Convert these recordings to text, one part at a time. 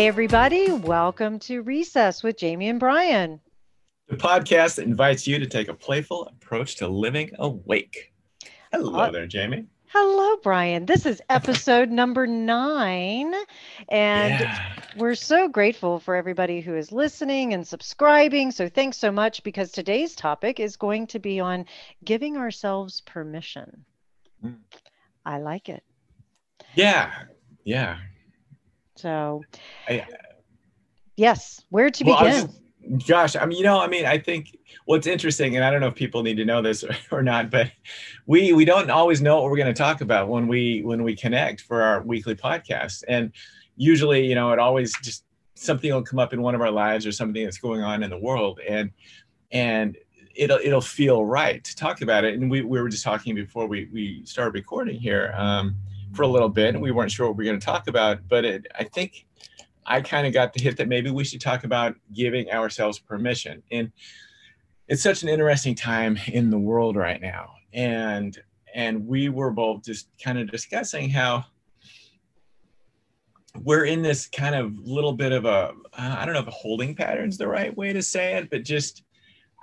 Hey, everybody, welcome to Recess with Jamie and Brian. The podcast that invites you to take a playful approach to living awake. Hello uh, there, Jamie. Hello, Brian. This is episode number nine. And yeah. we're so grateful for everybody who is listening and subscribing. So thanks so much because today's topic is going to be on giving ourselves permission. Mm. I like it. Yeah. Yeah. So, I, yes, where to well, begin? Josh, I mean, you know, I mean, I think what's interesting, and I don't know if people need to know this or, or not, but we we don't always know what we're going to talk about when we when we connect for our weekly podcast. And usually, you know, it always just something will come up in one of our lives or something that's going on in the world, and and it'll it'll feel right to talk about it. And we, we were just talking before we we started recording here um, for a little bit, and we weren't sure what we were going to talk about, but it I think I kind of got the hit that maybe we should talk about giving ourselves permission. And it's such an interesting time in the world right now. And and we were both just kind of discussing how we're in this kind of little bit of a uh, I don't know if holding pattern's the right way to say it, but just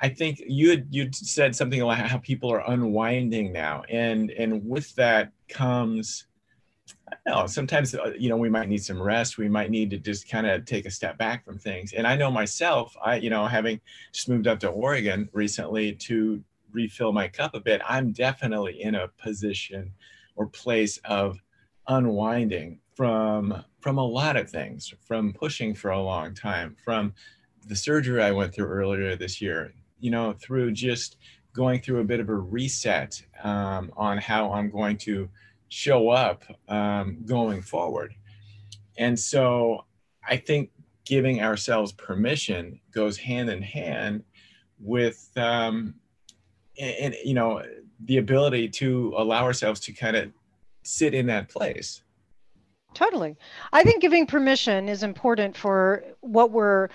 I think you had you said something about how people are unwinding now, and and with that comes know, sometimes uh, you know we might need some rest. We might need to just kind of take a step back from things. And I know myself, I you know having just moved up to Oregon recently to refill my cup a bit, I'm definitely in a position or place of unwinding from from a lot of things, from pushing for a long time, from the surgery I went through earlier this year, you know, through just going through a bit of a reset um, on how I'm going to show up um, going forward. And so I think giving ourselves permission goes hand in hand with, um, and, and you know, the ability to allow ourselves to kind of sit in that place. Totally. I think giving permission is important for what we're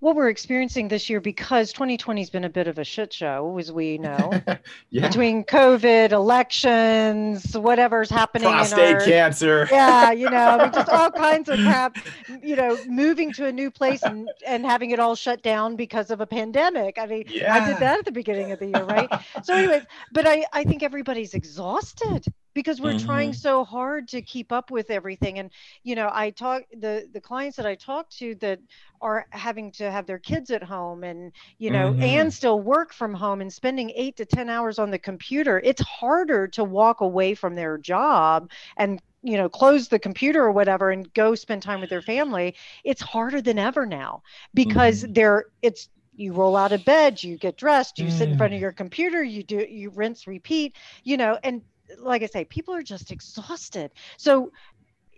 what we're experiencing this year because 2020 has been a bit of a shit show, as we know, yeah. between COVID, elections, whatever's happening. Prostate our, cancer. Yeah, you know, I mean, just all kinds of crap. You know, moving to a new place and, and having it all shut down because of a pandemic. I mean, yeah. I did that at the beginning of the year, right? so, anyways, but I I think everybody's exhausted because we're mm-hmm. trying so hard to keep up with everything and you know i talk the the clients that i talk to that are having to have their kids at home and you know mm-hmm. and still work from home and spending 8 to 10 hours on the computer it's harder to walk away from their job and you know close the computer or whatever and go spend time with their family it's harder than ever now because mm-hmm. they're it's you roll out of bed you get dressed you mm. sit in front of mm. your computer you do you rinse repeat you know and like I say, people are just exhausted. So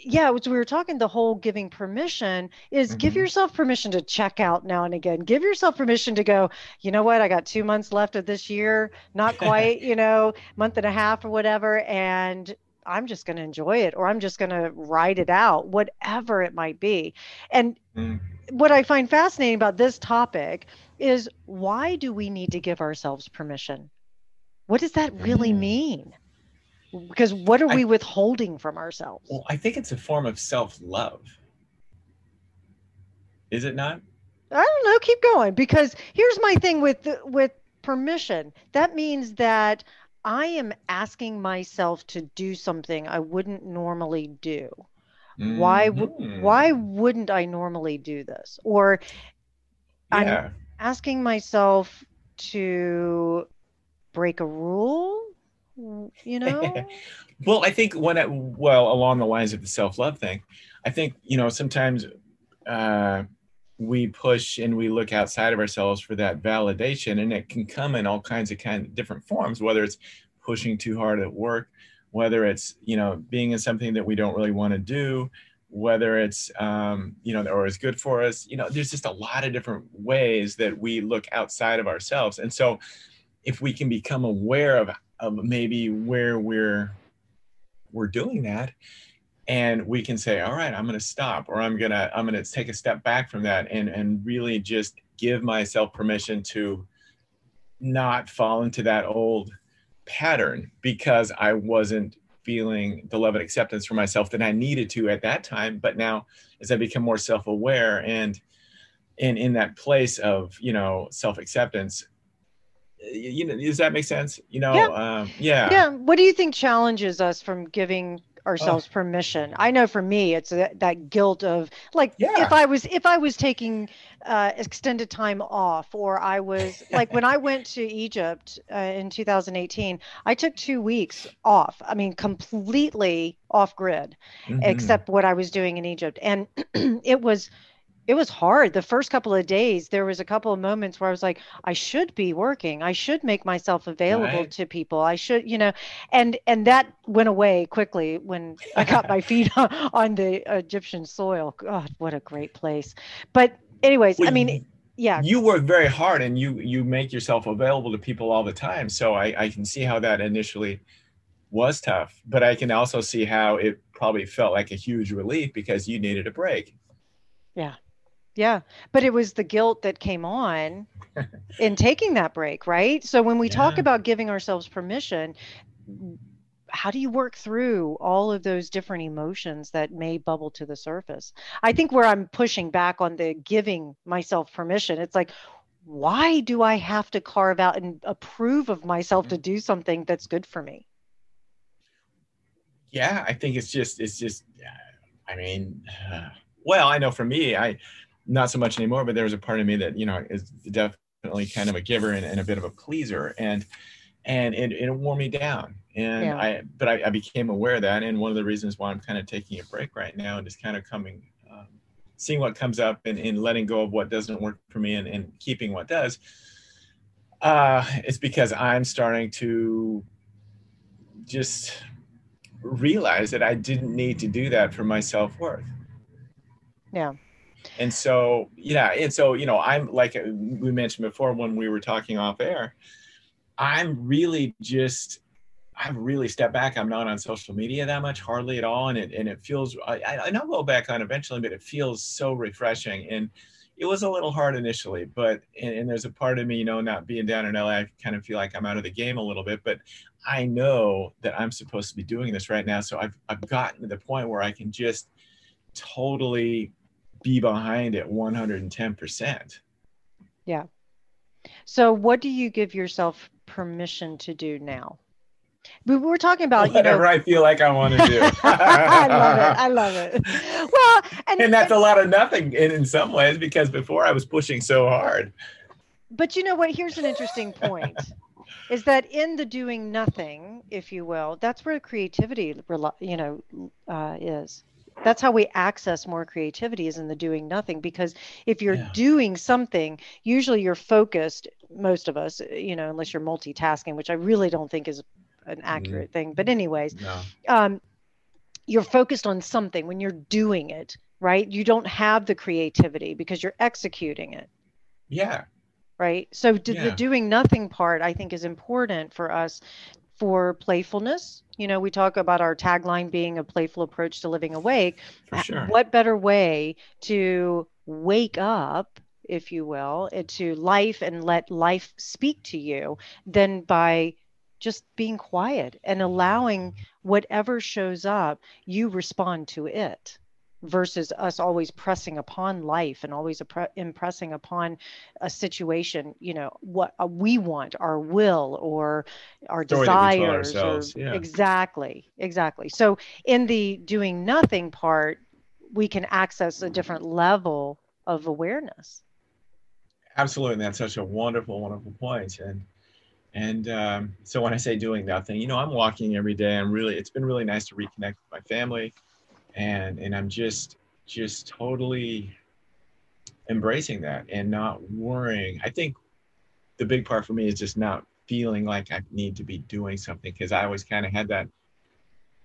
yeah, we were talking the whole giving permission is mm-hmm. give yourself permission to check out now and again. Give yourself permission to go, you know what, I got two months left of this year, not quite, you know, month and a half or whatever. And I'm just going to enjoy it or I'm just going to ride it out, whatever it might be. And mm. what I find fascinating about this topic is why do we need to give ourselves permission? What does that really mm. mean? Because what are we withholding from ourselves? Well i think it's a form of self-love. Is it not? I don't know keep going because here's my thing with with permission. That means that i am asking myself to do something i wouldn't normally do. Mm-hmm. why why wouldn't i normally do this? Or yeah. i'm asking myself to break a rule you know? Well i think when it well along the lines of the self-love thing i think you know sometimes uh we push and we look outside of ourselves for that validation and it can come in all kinds of kind of different forms whether it's pushing too hard at work whether it's you know being in something that we don't really want to do whether it's um, you know or is good for us you know there's just a lot of different ways that we look outside of ourselves. And so if we can become aware of of maybe where we're we're doing that and we can say all right i'm going to stop or i'm going to i'm going to take a step back from that and and really just give myself permission to not fall into that old pattern because i wasn't feeling the love and acceptance for myself that I needed to at that time. But now, as I become more self-aware and and in that place of you know self-acceptance, you know, does that make sense? You know, yeah. Um, yeah. Yeah. What do you think challenges us from giving ourselves oh. permission. I know for me, it's that, that guilt of like yeah. if I was if I was taking uh, extended time off, or I was like when I went to Egypt uh, in 2018, I took two weeks off. I mean, completely off grid, mm-hmm. except what I was doing in Egypt, and it was it was hard the first couple of days there was a couple of moments where i was like i should be working i should make myself available right. to people i should you know and and that went away quickly when i got my feet on, on the egyptian soil. God what a great place. But anyways well, i mean yeah. you work very hard and you you make yourself available to people all the time so i i can see how that initially was tough but i can also see how it probably felt like a huge relief because you needed a break. Yeah yeah. But it was the guilt that came on in taking that break, right? So when we yeah. talk about giving ourselves permission, how do you work through all of those different emotions that may bubble to the surface? I think where I'm pushing back on the giving myself permission, it's like, why do I have to carve out and approve of myself to do something that's good for me? Yeah, I think it's just, it's just, I mean, uh, well, I know for me, I, not so much anymore, but there was a part of me that, you know, is definitely kind of a giver and, and a bit of a pleaser. And, and it, it wore me down. And yeah. I, but I, I, became aware of that. And one of the reasons why I'm kind of taking a break right now and just kind of coming, um, seeing what comes up and, and letting go of what doesn't work for me and, and keeping what does, uh, it's because I'm starting to just realize that I didn't need to do that for my self worth. Yeah and so yeah and so you know i'm like uh, we mentioned before when we were talking off air i'm really just i've really stepped back. I'm not on social media that much hardly at all and it and it feels i i know i'll go back on eventually but it feels so refreshing. And it was a little hard initially but and, and there's a part of me you know not being down in la i kind of feel like i'm out of the game a little bit but i know that i'm supposed to be doing this right now. So i've, I've gotten to the point where i can just totally be behind it 110%. Yeah. So what do you give yourself permission to do now? We were talking about whatever you know, I feel like I want to do. I love it. I love it. Well, and, and that's and, a lot of nothing in, in some ways because before I was pushing so hard. But you know what? Here's an interesting point. is that in the doing nothing, if you will, that's where creativity, you know, uh, is that's how we access more creativity is in the doing nothing because if you're yeah. doing something usually you're focused most of us you know unless you're multitasking which i really don't think is an mm-hmm. accurate mm. thing but anyways no. um, you're focused on something when you're doing it right you don't have the creativity because you're executing it yeah right so yeah. the doing nothing part i think is important for us for playfulness. You know, we talk about our tagline being a playful approach to living awake. Sure. What better way to wake up, if you will, to life and let life speak to you than by just being quiet and allowing whatever shows up, you respond to it versus us always pressing upon life and always impressing upon a situation you know what uh, we want our will or our Story desires or, yeah. exactly exactly so in the doing nothing part we can access a different level of awareness absolutely and that's such a wonderful wonderful point and and um, so when i say doing nothing you know i'm walking every day i'm really it's been really nice to reconnect with my family and and i'm just just totally embracing that and not worrying. I think the big part for me is just not feeling like i need to be doing something because i always kind of had that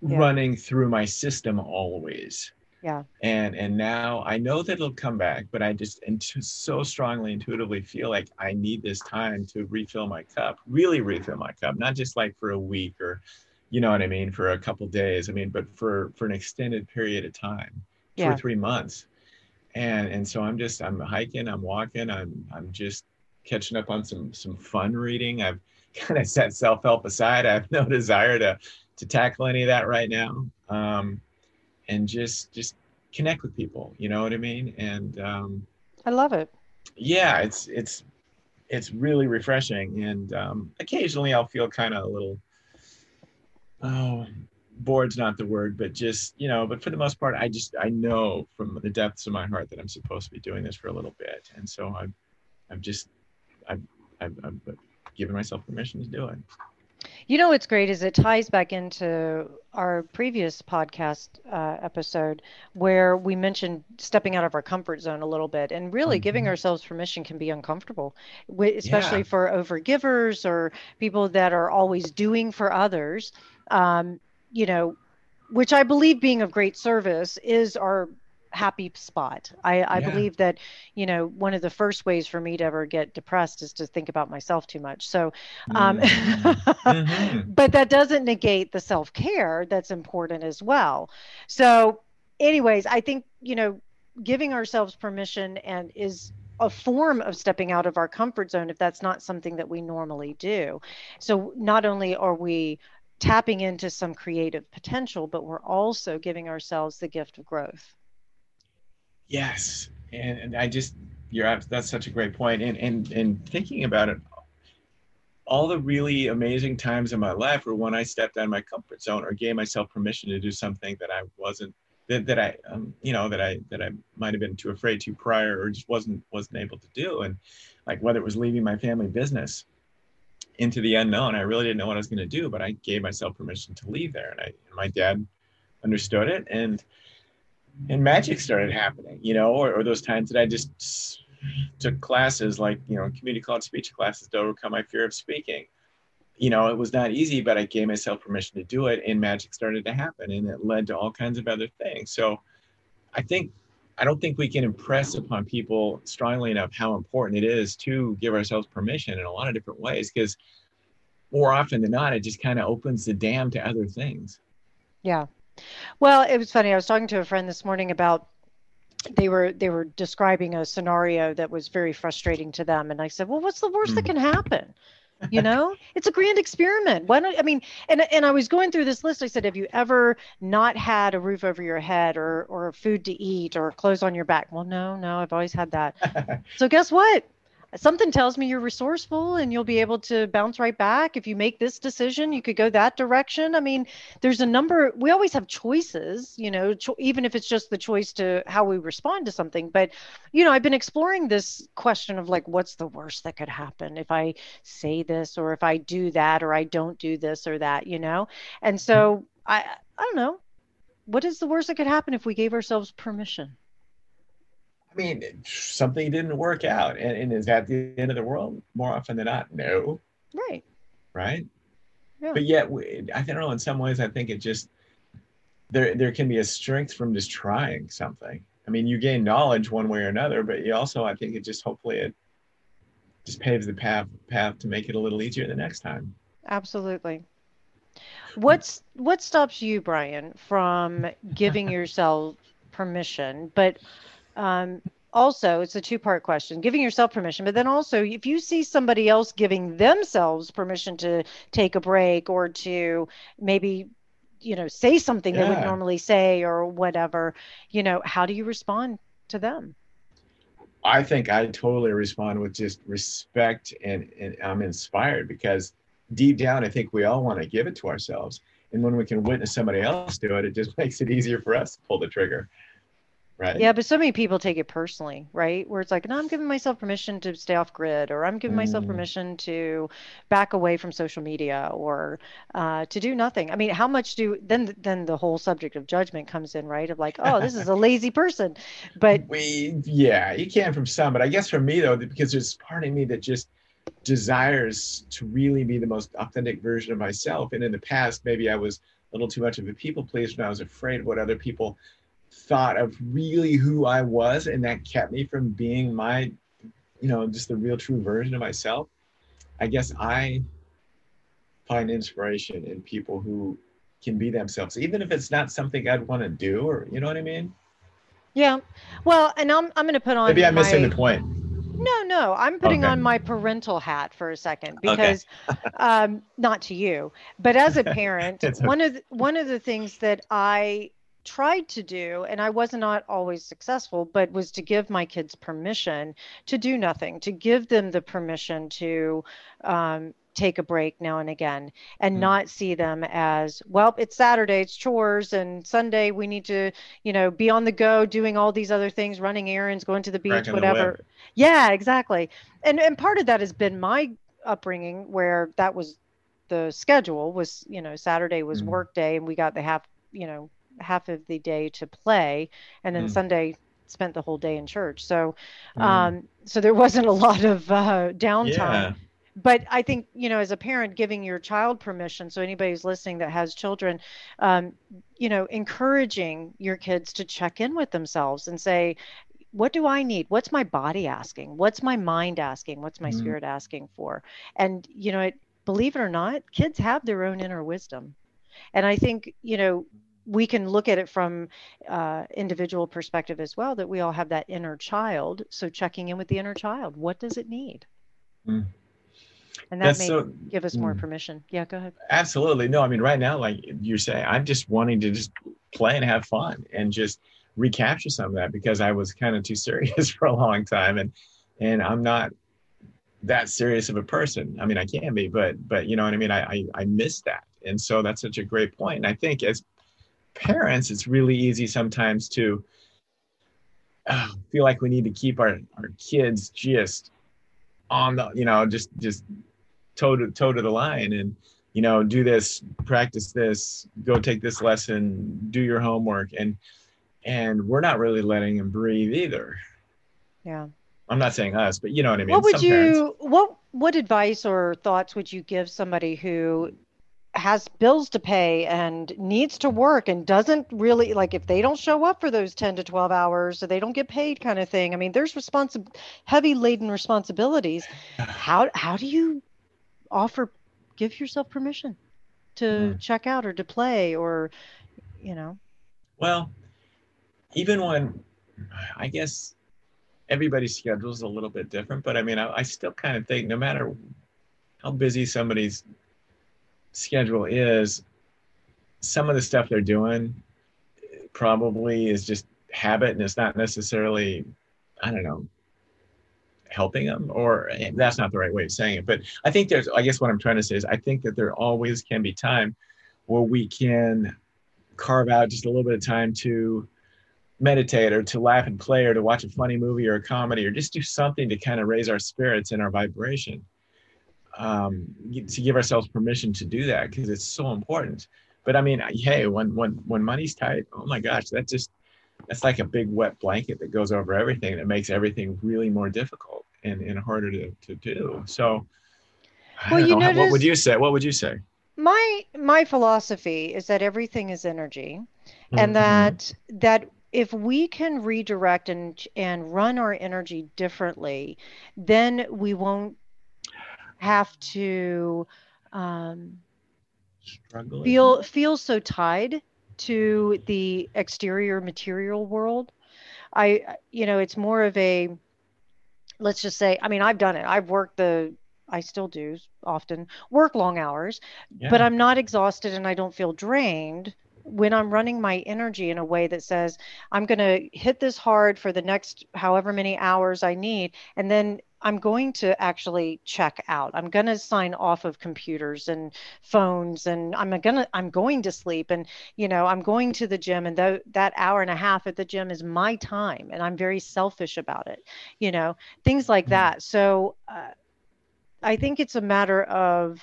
yeah. running through my system always. Yeah. And and now i know that it'll come back but i just and so strongly intuitively feel like i need this time to refill my cup really refill my cup not just like for a week or you know what I mean, for a couple days. I mean, but for for an extended period of time, yeah. two or three months. And and so I'm just I'm hiking, I'm walking, I'm I'm just catching up on some some fun reading. I've kind of set self-help aside. I have no desire to to tackle any of that right now. Um, and just just connect with people. You know what I mean? And um, I love it. Yeah, it's it's it's really refreshing. And um, occasionally I'll feel kind of a little oh bored's not the word, but just you know. But for the most part, I just I know from the depths of my heart that I'm supposed to be doing this for a little bit, and so I'm I'm just I've I've, I've given myself permission to do it. You know what's great is it ties back into our previous podcast uh, episode where we mentioned stepping out of our comfort zone a little bit and really mm-hmm. giving ourselves permission can be uncomfortable, especially yeah. for overgivers or people that are always doing for others. Um, you know, which I believe being of great service is our happy spot. I, I yeah. believe that, you know, one of the first ways for me to ever get depressed is to think about myself too much. So, um, mm-hmm. mm-hmm. but that doesn't negate the self care that's important as well. So, anyways, I think, you know, giving ourselves permission and is a form of stepping out of our comfort zone if that's not something that we normally do. So, not only are we tapping into some creative potential, but we're also giving ourselves the gift of growth. Yes, and, and I just you're that's such a great point. And and and thinking about it, all the really amazing times in my life were when I stepped out of my comfort zone or gave myself permission to do something that I wasn't that, that I um, you know that I that I might have been too afraid to prior or just wasn't wasn't able to do. And like whether it was leaving my family business into the unknown, I really didn't know what I was going to do, but I gave myself permission to leave there. And I and my dad understood it and and magic started happening, you know, or, or those times that I just took classes like, you know, community college speech classes to overcome my fear of speaking. You know, it was not easy, but I gave myself permission to do it and magic started to happen and it led to all kinds of other things. So I think, I don't think we can impress upon people strongly enough how important it is to give ourselves permission in a lot of different ways because more often than not, it just kind of opens the dam to other things. Yeah, well, it was funny. I was talking to a friend this morning about they were they were describing a scenario that was very frustrating to them and I said, "Well, what's the worst mm. that can happen?" You know? It's a grand experiment. Why don't i mean and and i was going through this list. I said have you ever not had a roof over your head or or food to eat or clothes on your back? Well no no i've always had that. So guess what something tells me you're resourceful and you'll be able to bounce right back. If you make this decision you could go that direction. I mean there's a number we always have choices you know cho- even if it's just the choice to how we respond to something. But you know i've been exploring this question of like what's the worst that could happen if i say this or if i do that or i don't do this or that you know? And so i i don't know. What is the worst that could happen if we gave ourselves permission I mean, something didn't work out. And, and, is that the end of the world? More often than not, no. Right. Right. Yeah. But yet, I don't know. In some ways, I think it just there there can be a strength from just trying something. I mean, you gain knowledge one way or another, but you also, I think, it just hopefully it just paves the path path to make it a little easier the next time. Absolutely. What's what stops you, Brian, from giving yourself permission, but um, also it's a two part question giving yourself permission but then also if you see somebody else giving themselves permission to take a break or to maybe you know say something yeah. they would normally say or whatever you know how do you respond to them? I think i totally respond with just respect and, and i'm inspired because deep down i think we all want to give it to ourselves. And when we can witness somebody else do it it just makes it easier for us to pull the trigger Right. Yeah, but so many people take it personally, right? Where it's like, no, I'm giving myself permission to stay off grid, or I'm giving mm. myself permission to back away from social media, or uh, to do nothing. I mean, how much do then then the whole subject of judgment comes in, right? Of like, oh, this is a lazy person, but we yeah, you can from some, but I guess for me though, because there's part of me that just desires to really be the most authentic version of myself, and in the past maybe I was a little too much of a people pleaser, and I was afraid of what other people thought of really who I was, and that kept me from being my, you know, just the real true version of myself. I guess I find inspiration in people who can be themselves, even if it's not something I'd want to do, or you know what I mean? Yeah. Well, and I'm I'm going to put on. Maybe I'm my, missing the point. No, no, I'm putting okay. on my parental hat for a second because, okay. um, not to you, but as a parent, one of the, one of the things that I tried to do, and I was not always successful, but was to give my kids permission to do nothing, to give them the permission to um, take a break now and again and mm. not see them as well it's saturday it's chores and sunday we need to you know be on the go doing all these other things running errands going to the beach Cracking whatever the yeah exactly and and part of that has been my upbringing where that was the schedule was you know saturday was mm. work day and we got the half you know half of the day to play and then mm. sunday spent the whole day in church so mm. um so there wasn't a lot of uh downtime yeah but I think you know, as a parent, giving your child permission. So anybody who's listening that has children, um, you know, encouraging your kids to check in with themselves and say, what do I need? What's my body asking? What's my mind asking? What's my mm-hmm. spirit asking for? And you know, it, believe it or not, kids have their own inner wisdom. And I think you know we can look at it from uh, individual perspective as well that we all have that inner child. So checking in with the inner child what does it need? Mm and that That's may so, give us more mm. permission. Yeah go ahead. Absolutely. No i mean right now like you're saying i'm just wanting to just play and have fun and just recapture some of that because i was kind of too serious for a long time and and i'm not that serious of a person. I mean i can be but but you know what i mean? I i, I miss that. And so that's such a great point. point. And i think as parents it's really easy sometimes to uh, feel like we need to keep our our kids just on the you know just just toe to toe to the line and you know do this practice this go take this lesson do your homework. And and we're not really letting them breathe either. Yeah. I'm not saying us but you know what i mean what would Some you parents... what what advice or thoughts would you give somebody who has bills to pay and needs to work and doesn't really like if they don't show up for those 10 to 12 hours or they don't get paid kind of thing i mean there's responsible heavy laden responsibilities. How how do you offer give yourself permission to mm. check out or to play or you know? Well even when i guess everybody's schedule is a little bit different but i mean I, I still kind of think no matter how busy somebody's schedule is some of the stuff they're doing probably is just habit and it's not necessarily i don't know helping them or eh, that's not the right way of saying it. But i think there's i guess what i'm trying to say is i think that there always can be time where we can carve out just a little bit of time to meditate or to laugh and play or to watch a funny movie or a comedy or just do something to kind of raise our spirits and our vibration um, to give ourselves permission to do that because it's so important. But I mean, hey, when when when money's tight, oh my gosh, that just that's like a big wet blanket that goes over everything that makes everything really more difficult and, and harder to, to do. So well, you know, notice, what would you say? What would you say? My my philosophy is that everything is energy mm-hmm. and that that if we can redirect and and run our energy differently, then we won't have to um, feel feel so tied to the exterior material world. I you know it's more of a let's just say I mean I've done it. I've worked the I still do often work long hours, yeah. but I'm not exhausted and I don't feel drained when I'm running my energy in a way that says I'm going to hit this hard for the next however many hours I need and then I'm going to actually check out. I'm going to sign off of computers and phones and I'm going to I'm going to sleep and you know, I'm going to the gym and th- that hour and a half at the gym is my time and I'm very selfish about it. You know, things like mm-hmm. that. So uh, I think it's a matter of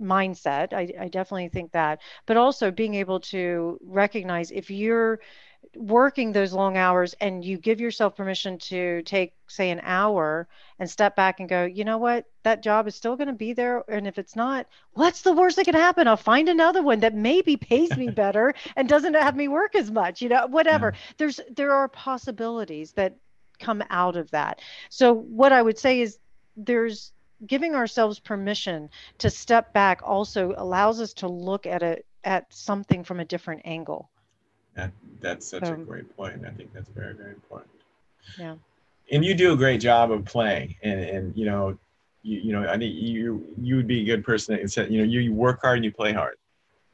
mindset. I, I definitely think that, but also being able to recognize if you're working those long hours and you give yourself permission to take say an hour and step back and go you know what? That job is still going to be there and if it's not what's the worst that can happen? I'll find another one that maybe pays me better and doesn't have me work as much you know whatever. Yeah. there's there are possibilities that come out of that. So what i would say is there's giving ourselves permission to step back also allows us to look at it at something from a different angle that, that's such a great point. I think that's very, very important. Yeah. and you do a great job of playing and and you know you, you know i think you you would be a good person that you know you, you work hard and you play hard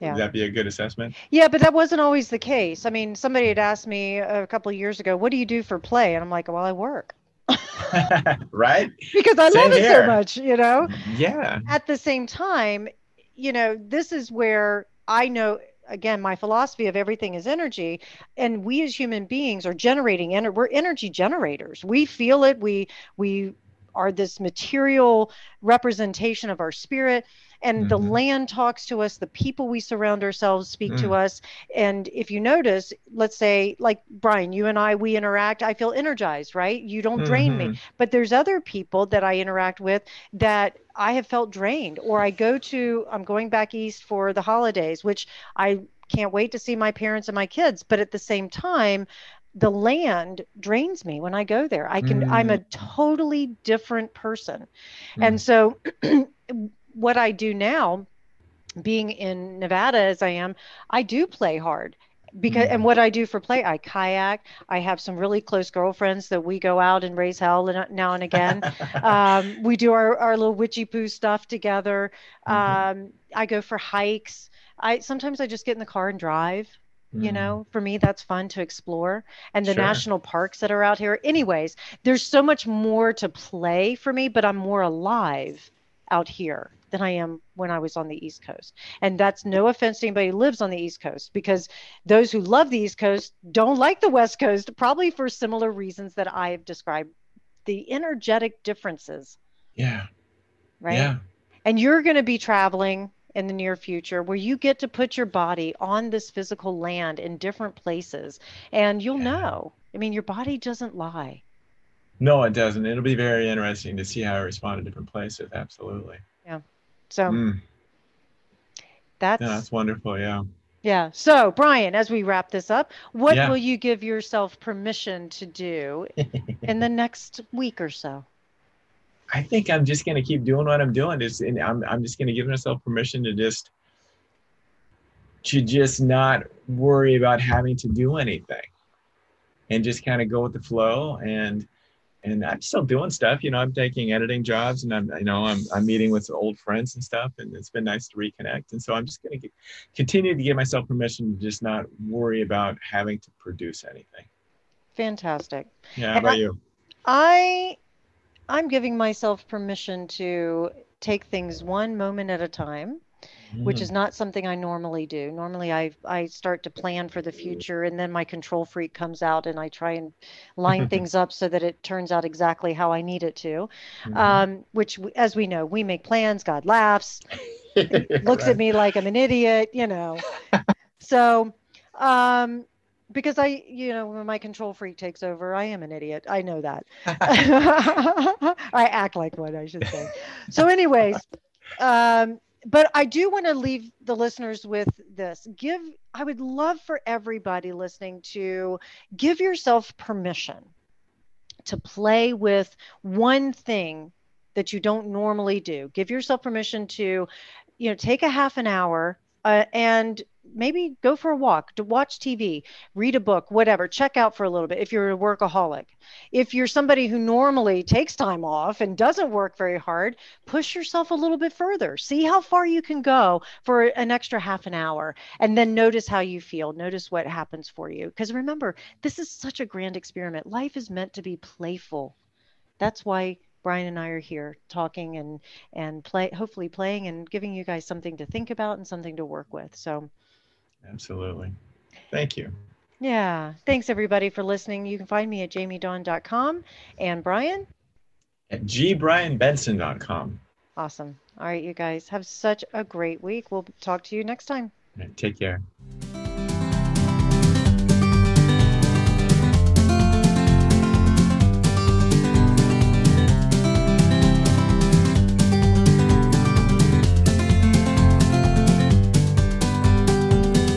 yeah. Would that be a good assessment? Yeah, but that wasn't always the case. I mean, somebody had asked me a couple of years ago, "What do you do for play?" And I'm like, "Well, I work." right? Because I Same love it here. so much, you know. Yeah. At the same time, you know, this is where I know again my philosophy of everything is energy and we as human beings are generating energy we're energy generators. We feel it we we are this material representation of our spirit and mm-hmm. the land talks to us the people we surround ourselves speak mm. to us and if you notice let's say like brian you and i we interact i feel energized right you don't mm-hmm. drain me mm-hmm. but there's other people that i interact with that I have felt drained, or I go to, I'm going back east for the holidays, which I can't wait to see my parents and my kids. But at the same time, the land drains me when I go there. I can, mm. I'm a mm. totally different person. Mm. And so, what I do now, being in Nevada as I am, I do play hard because and mm-hmm. what I do for play, I kayak. I have some really close girlfriends that we go out and raise hell now and again. um, we do our, our little witchy poo stuff together. Mm-hmm. Um, I go for hikes. I sometimes I just get in the car and drive. Mm. You know, mm-hmm. for me, that's fun to explore. And the sure. national parks that are out here. Anyways, there's so much more to play for me, but I'm more alive out here than I am when I was on the East Coast. And that's no offense to anybody who lives on the East Coast, because those who love the East Coast don't like the West Coast, probably for similar reasons that I have described the energetic differences. Yeah. Right. Yeah. And you're going to be traveling in the near future where you get to put your body on this physical land in different places and you'll yeah. know. I mean, your body doesn't lie. No, it doesn't. It'll be very interesting to see how I respond to different places. Absolutely. Yeah. So mm. that's yeah, that's wonderful. Yeah. Yeah. So, Brian, as we wrap this up, what yeah. will you give yourself permission to do in the next week or so? I think I'm just going to keep doing what I'm doing. Just, and I'm, I'm just going to give myself permission to just, to just not worry about having to do anything and just kind of go with the flow and and I'm still doing stuff. You know, I'm taking editing jobs, and I'm, you know, I'm, I'm meeting with old friends and stuff, and it's been nice to reconnect. And so I'm just going to continue to give myself permission to just not worry about having to produce anything. Fantastic. Yeah. How about I, you? I, I'm giving myself permission to take things one moment at a time which is mm. not something I normally do. Normally, I I start to plan for the future, and then my control freak comes out, and I try and line things up so that it turns out exactly how I need it to. Mm-hmm. Um, which, as we know, we make plans. God laughs, looks right. at me like I'm an idiot, you know. so, um, because I, you know, when my control freak takes over, I am an idiot. I know that. I act like one, I should say. So, anyways, um, but I do want to leave the listeners with this. Give I would love for everybody listening to give yourself permission to play with one thing that you don't normally do. Give yourself permission to you know take a half an hour uh, and maybe go for a walk, to watch TV, read a book, whatever, check out for a little bit if you're a workaholic. If you're somebody who normally takes time off and doesn't work very hard, push yourself a little bit further. See how far you can go for an extra half an hour and then notice how you feel. Notice what happens for you. Because remember, this is such a grand experiment. Life is meant to be playful. That's why Brian and I are here talking and and play hopefully playing and giving you guys something to think about and something to work with. So Absolutely. Thank you. Yeah. Thanks everybody for listening. You can find me at jamiedawn.com and Brian at gbrianbenson.com. Awesome. All right, you guys have such a great week. We'll talk to you next time. Take care.